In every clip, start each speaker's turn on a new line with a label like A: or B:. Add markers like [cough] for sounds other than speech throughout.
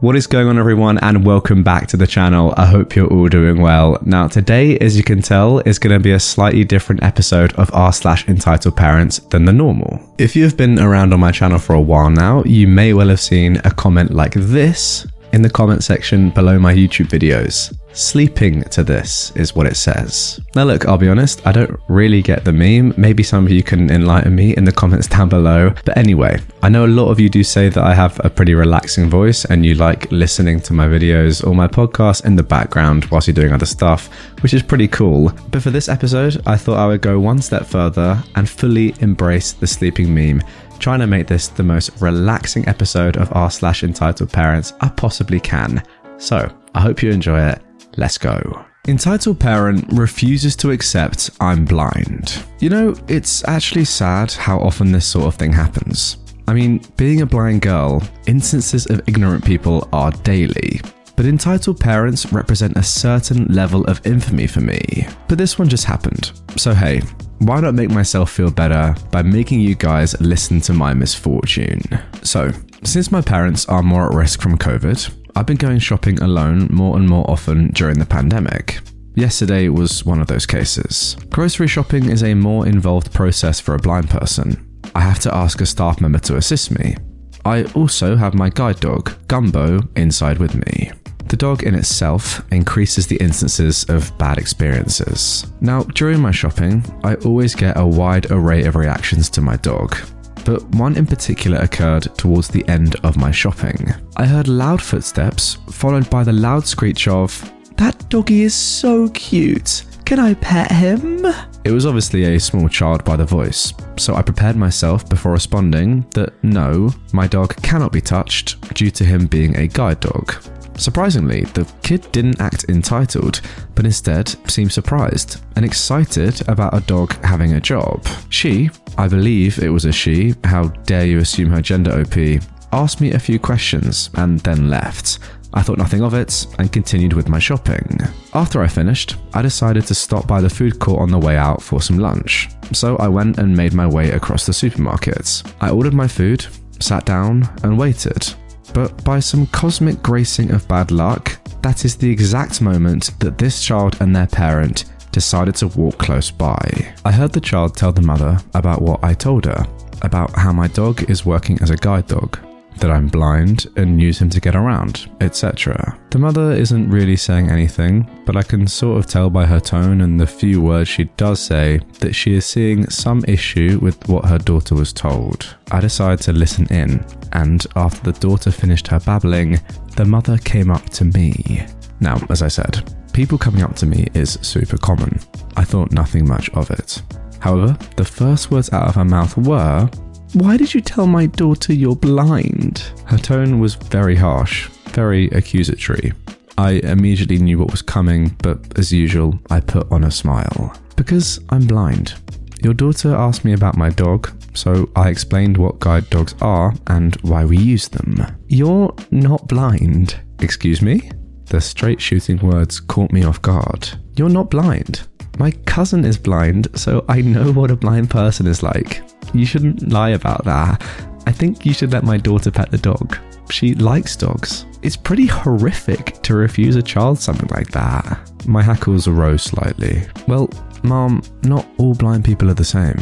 A: What is going on, everyone, and welcome back to the channel. I hope you're all doing well. Now, today, as you can tell, is going to be a slightly different episode of r slash entitled parents than the normal. If you've been around on my channel for a while now, you may well have seen a comment like this in the comment section below my YouTube videos. Sleeping to this is what it says. Now, look, I'll be honest, I don't really get the meme. Maybe some of you can enlighten me in the comments [laughs] down below. But anyway, I know a lot of you do say that I have a pretty relaxing voice and you like listening to my videos or my podcast in the background whilst you're doing other stuff, which is pretty cool. But for this episode, I thought I would go one step further and fully embrace the sleeping meme trying to make this the most relaxing episode of r slash entitled parents I possibly can. So I hope you enjoy it. Let's go. Entitled parent refuses to accept I'm blind. You know, it's actually sad how often this sort of thing happens. I mean, being a blind girl, instances of ignorant people are daily. But entitled parents represent a certain level of infamy for me. But this one just happened. So hey, why not make myself feel better by making you guys listen to my misfortune? So, since my parents are more at risk from COVID, I've been going shopping alone more and more often during the pandemic. Yesterday was one of those cases. Grocery shopping is a more involved process for a blind person. I have to ask a staff member to assist me. I also have my guide dog, Gumbo, inside with me. The dog in itself increases the instances of bad experiences. Now, during my shopping, I always get a wide array of reactions to my dog but one in particular occurred towards the end of my shopping. I heard loud footsteps, followed by the loud screech of, That doggy is so cute. Can I pet him? It was obviously a small child by the voice, so I prepared myself before responding that no, my dog cannot be touched due to him being a guide dog. Surprisingly, the kid didn't act entitled, but instead seemed surprised and excited about a dog having a job. She, I believe it was a she, how dare you assume her gender OP, asked me a few questions and then left. I thought nothing of it and continued with my shopping. After I finished, I decided to stop by the food court on the way out for some lunch. So I went and made my way across the supermarket. I ordered my food, sat down, and waited but by some cosmic gracing of bad luck, that is the exact moment that this child and their parent decided to walk close by. I heard the child tell the mother about what I told her, about how my dog is working as a guide dog that I'm blind and use him to get around, etc. The mother isn't really saying anything, but I can sort of tell by her tone and the few words she does say that she is seeing some issue with what her daughter was told. I decide to listen in, and after the daughter finished her babbling, the mother came up to me. Now, as I said, people coming up to me is super common. I thought nothing much of it. However, the first words out of her mouth were, why did you tell my daughter you're blind? Her tone was very harsh, very accusatory. I immediately knew what was coming, but as usual, I put on a smile. Because I'm blind. Your daughter asked me about my dog, so I explained what guide dogs are and why we use them. You're not blind. Excuse me? The straight shooting words caught me off guard. You're not blind. My cousin is blind, so I know [laughs] what a blind person is like. You shouldn't lie about that. I think you should let my daughter pet the dog. She likes dogs. It's pretty horrific to refuse a child something like that. My hackles arose slightly. Well, Mom, not all blind people are the same.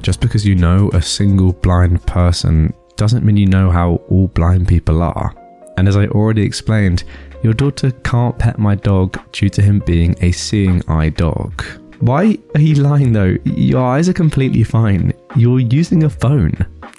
A: Just because you know a single blind person doesn't mean you know how all blind people are. And as I already explained, your daughter can't pet my dog due to him being a seeing eye dog. Why are you lying though? Your eyes are completely fine. You're using a phone.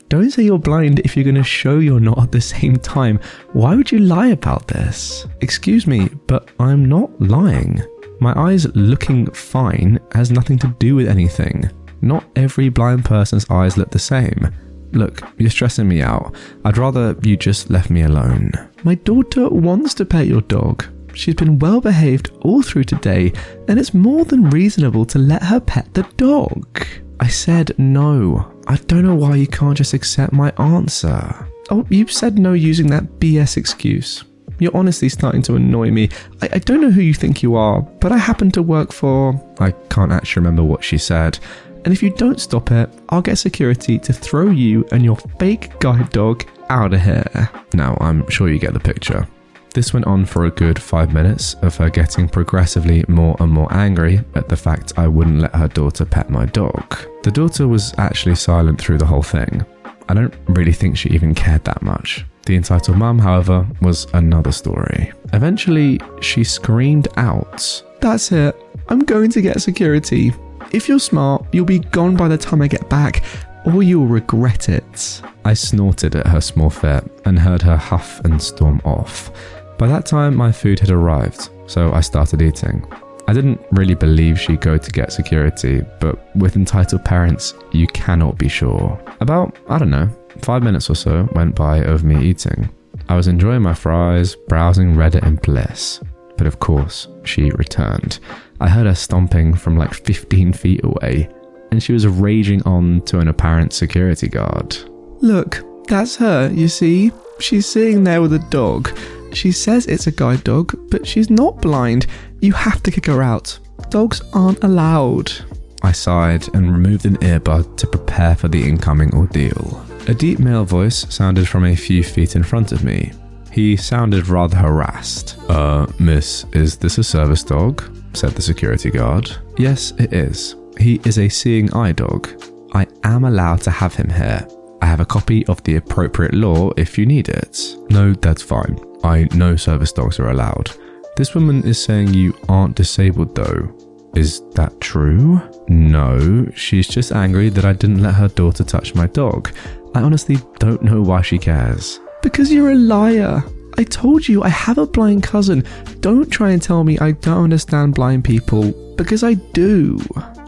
A: Don't say you're blind if you're going to show you're not at the same time. Why would you lie about this? Excuse me, but I'm not lying. My eyes looking fine has nothing to do with anything. Not every blind person's eyes look the same. look, you're stressing me out. I'd rather you just left me alone. My daughter wants to pet your dog. She's been well behaved all through today, and it's more than reasonable to let her pet the dog. I said no. I don't know why you can't just accept my answer. Oh, you said no using that BS excuse. You're honestly starting to annoy me. I, I, don't know who you think you are, but I happen to work for. I can't actually remember what she said. And if you don't stop it, I'll get security to throw you and your fake guide dog out of here. Now, I'm sure you get the picture. This went on for a good five minutes of her getting progressively more and more angry at the fact I wouldn't let her daughter pet my dog. The daughter was actually silent through the whole thing. I don't really think she even cared that much. The entitled mum, however, was another story. Eventually, she screamed out, That's it. I'm going to get security. If you're smart, you'll be gone by the time I get back, or you'll regret it. I snorted at her small fit and heard her huff and storm off. By that time, my food had arrived, so I started eating. I didn't really believe she'd go to get security, but with entitled parents, you cannot be sure. About, I don't know, five minutes or so went by of me eating. I was enjoying my fries, browsing Reddit in bliss. But of course, she returned. I heard her stomping from like 15 feet away, and she was raging on to an apparent security guard. Look, that's her, you see? She's sitting there with a dog. She says it's a guide dog, but she's not blind. You have to kick her out. Dogs aren't allowed. I sighed and removed an earbud to prepare for the incoming ordeal. A deep male voice sounded from a few feet in front of me. He sounded rather harassed. Uh, miss, is this a service dog? said the security guard. Yes, it is. He is a seeing eye dog. I am allowed to have him here. I have a copy of the appropriate law if you need it. No, that's fine. I know service dogs are allowed. This woman is saying you aren't disabled though. Is that true? No, she's just angry that I didn't let her daughter touch my dog. I honestly don't know why she cares. Because you're a liar. I told you I have a blind cousin. Don't try and tell me I don't understand blind people, because I do.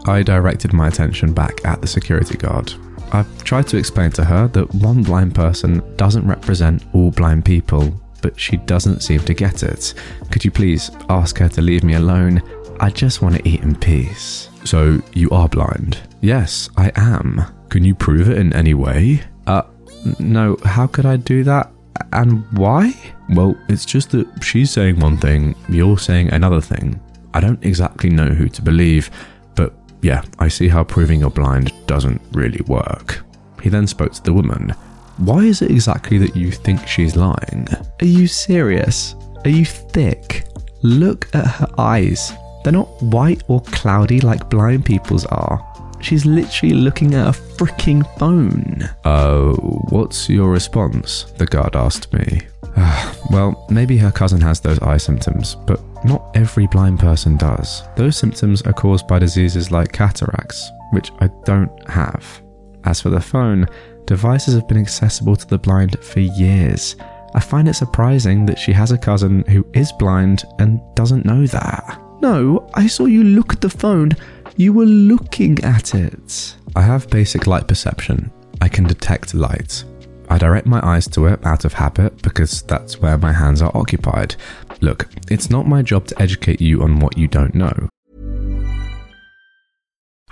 A: I directed my attention back at the security guard. I've tried to explain to her that one blind person doesn't represent all blind people, but she doesn't seem to get it. Could you please ask her to leave me alone? I just want to eat in peace. So, you are blind? Yes, I am. Can you prove it in any way? Uh, no, how could I do that? And why? Well, it's just that she's saying one thing, you're saying another thing. I don't exactly know who to believe, but yeah, I see how proving you're blind doesn't really work. He then spoke to the woman. Why is it exactly that you think she's lying? Are you serious? Are you thick? Look at her eyes. They're not white or cloudy like blind people's are. She's literally looking at a freaking phone. Oh, what's your response? The guard asked me. [sighs] well, maybe her cousin has those eye symptoms, but not every blind person does. Those symptoms are caused by diseases like cataracts, which I don't have. As for the phone, devices have been accessible to the blind for years. I find it surprising that she has a cousin who is blind and doesn't know that. No, I saw you look at the phone. You were looking at it. I have basic light perception. I can detect light. I direct my eyes to it out of habit because that's where my hands are occupied. Look, it's not my job to educate you on what you don't know.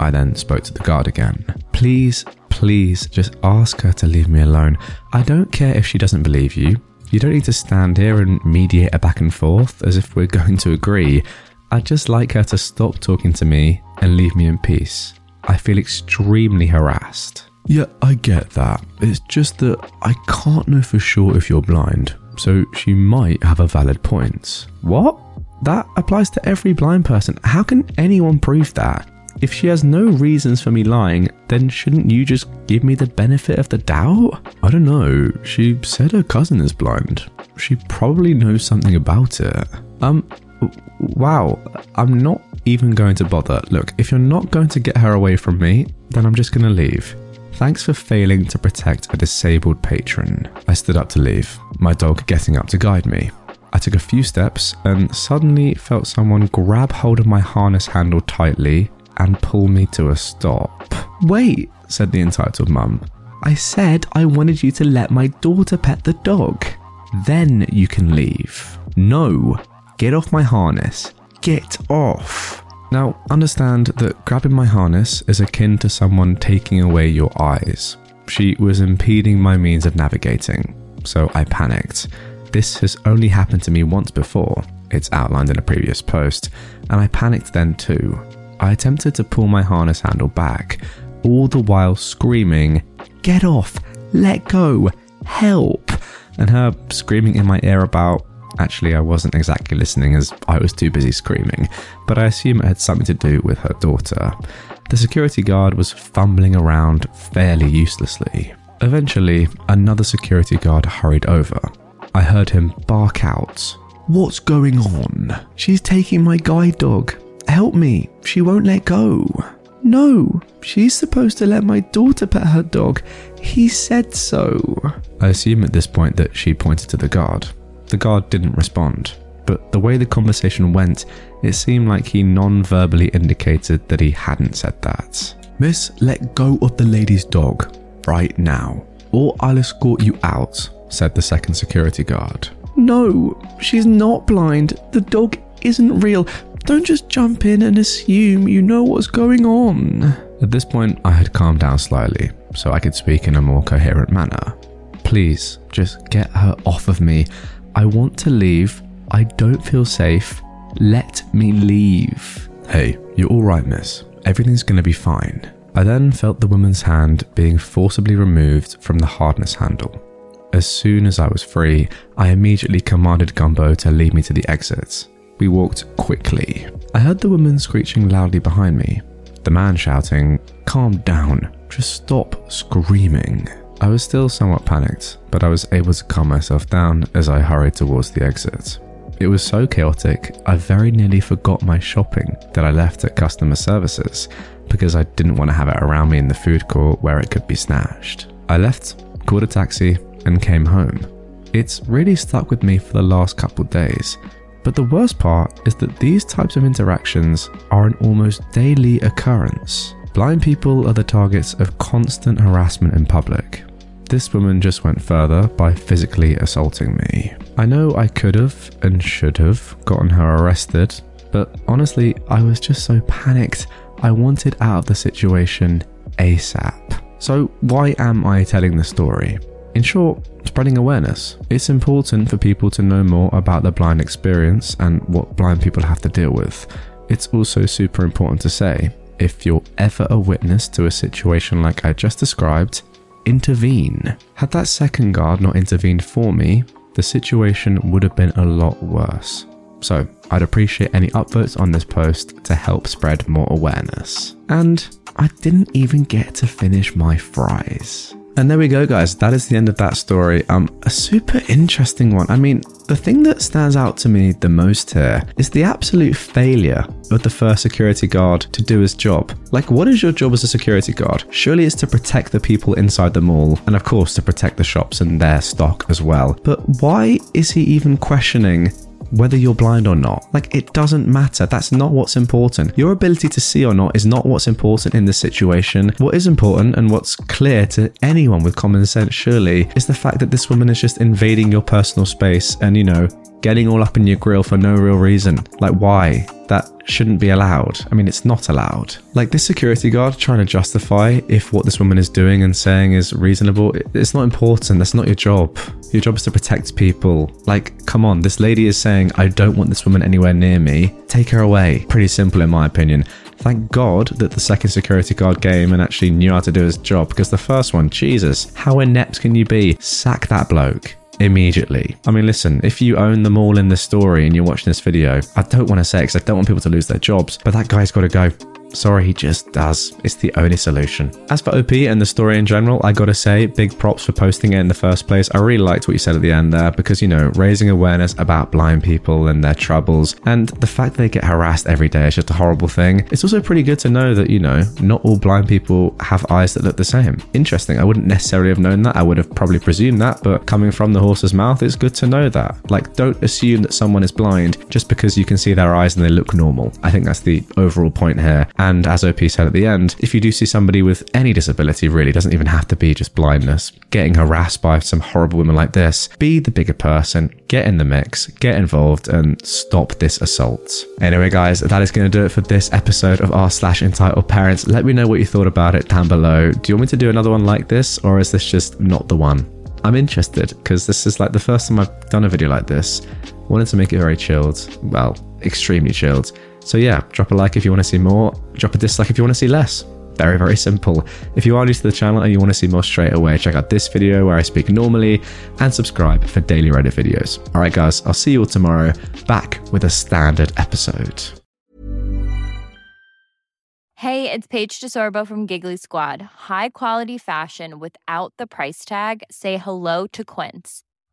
A: I then spoke to the guard again. Please please just ask her to leave me alone. I don't care if she doesn't believe you. You don't need to stand here and mediate a back and forth as if we're [laughs] going to agree. I'd just like her to stop talking to me and leave me in peace. I feel extremely harassed. Yeah, I get that. It's just that I can't know for sure if you're blind, so she might have a valid point. What? That applies to every blind person. How can anyone prove that? If she has no reasons for me lying, then shouldn't you just give me the benefit of the doubt? I don't know. She said her cousin is blind. She probably knows something about it. Um, wow. I'm not even going to bother. Look, if you're not going to get her away from me, then I'm just going to leave. Thanks for failing to protect a disabled patron. I stood up to leave, my dog getting up to guide me. I took a few steps and suddenly felt someone grab hold of my harness handle tightly and pull me to a stop. Wait, said the entitled mum. I said I wanted you to let my daughter pet the dog. Then you can leave. No, get off my harness. Get off. Now, understand that grabbing my harness is akin to someone taking away your eyes. She was impeding my means of navigating, so I panicked. This has only happened to me once before, it's outlined in a previous post, and I panicked then too. I attempted to pull my harness handle back, all the while screaming, Get off! Let go! Help! And her screaming in my ear about. Actually, I wasn't exactly listening as I was too busy screaming, but I assume it had something to do with her daughter. The security guard was fumbling around fairly uselessly. Eventually, another security guard hurried over. I heard him bark out, What's going on? She's taking my guide dog. Help me. She won't let go. No, she's supposed to let my daughter pet her dog. He said so. I assume at this point that she pointed to the guard. The guard didn't respond, but the way the conversation went, it seemed like he non verbally indicated that he hadn't said that. Miss, let go of the lady's dog right now, or I'll escort you out, said the second security guard. No, she's not blind. The dog isn't real. Don't just jump in and assume you know what's going on. At this point, I had calmed down slightly, so I could speak in a more coherent manner. Please, just get her off of me. I want to leave. I don't feel safe. Let me leave. Hey, you're alright, miss. Everything's gonna be fine. I then felt the woman's hand being forcibly removed from the hardness handle. As soon as I was free, I immediately commanded Gumbo to lead me to the exit. We walked quickly. I heard the woman screeching loudly behind me, the man shouting, Calm down, just stop screaming. I was still somewhat panicked, but I was able to calm myself down as I hurried towards the exit. It was so chaotic, I very nearly forgot my shopping that I left at customer services because I didn't want to have it around me in the food court where it could be snatched. I left, called a taxi, and came home. It's really stuck with me for the last couple days but the worst part is that these types of interactions are an almost daily occurrence. Blind people are the targets of constant harassment in public. This woman just went further by physically assaulting me. I know I could have and should have gotten her arrested, but honestly, I was just so panicked. I wanted out of the situation ASAP. So, why am I telling the story? In short, spreading awareness. It's important for people to know more about the blind experience and what blind people have to deal with. It's also super important to say if you're ever a witness to a situation like I just described, intervene. Had that second guard not intervened for me, the situation would have been a lot worse. So, I'd appreciate any upvotes on this post to help spread more awareness. And I didn't even get to finish my fries. And there we go, guys. That is the end of that story. Um, a super interesting one. I mean, the thing that stands out to me the most here is the absolute failure of the first security guard to do his job. Like, what is your job as a security guard? Surely it's to protect the people inside the mall, and of course, to protect the shops and their stock as well. But why is he even questioning whether you're blind or not. Like, it doesn't matter. That's not what's important. Your ability to see or not is not what's important in this situation. What is important and what's clear to anyone with common sense, surely, is the fact that this woman is just invading your personal space and, you know, getting all up in your grill for no real reason. Like, why? That shouldn't be allowed. I mean, it's not allowed. Like, this security guard trying to justify if what this woman is doing and saying is reasonable, it's not important. That's not your job. Your job is to protect people. Like, come on, this lady is saying, I don't want this woman anywhere near me. Take her away. Pretty simple, in my opinion. Thank God that the second security guard came and actually knew how to do his job because the first one, Jesus, how inept can you be? Sack that bloke immediately. I mean, listen, if you own them all in the story and you're watching this video, I don't want to say it because I don't want people to lose their jobs, but that guy's got to go. Sorry, he just does. It's the only solution. As for OP and the story in general, I gotta say, big props for posting it in the first place. I really liked what you said at the end there because, you know, raising awareness about blind people and their troubles and the fact they get harassed every day is just a horrible thing. It's also pretty good to know that, you know, not all blind people have eyes that look the same. Interesting. I wouldn't necessarily have known that. I would have probably presumed that, but coming from the horse's mouth, it's good to know that. Like, don't assume that someone is blind just because you can see their eyes and they look normal. I think that's the overall point here. And as OP said at the end, if you do see somebody with any disability, really, doesn't even have to be just blindness, getting harassed by some horrible women like this, be the bigger person, get in the mix, get involved, and stop this assault. Anyway, guys, that is going to do it for this episode of r slash entitled parents. Let me know what you thought about it down below. Do you want me to do another one like this, or is this just not the one? I'm interested because this is like the first time I've done a video like this. Wanted to make it very chilled, well, extremely chilled. So yeah, drop a like if you want to see more, drop a dislike if you want to see less. Very, very simple. If you are new to the channel and you want to see more straight away, check out this video where I speak normally and subscribe for daily Reddit videos. Alright, guys, I'll see you all tomorrow back with a standard episode.
B: Hey, it's Paige DeSorbo from Giggly Squad. High quality fashion without the price tag? Say hello to Quince.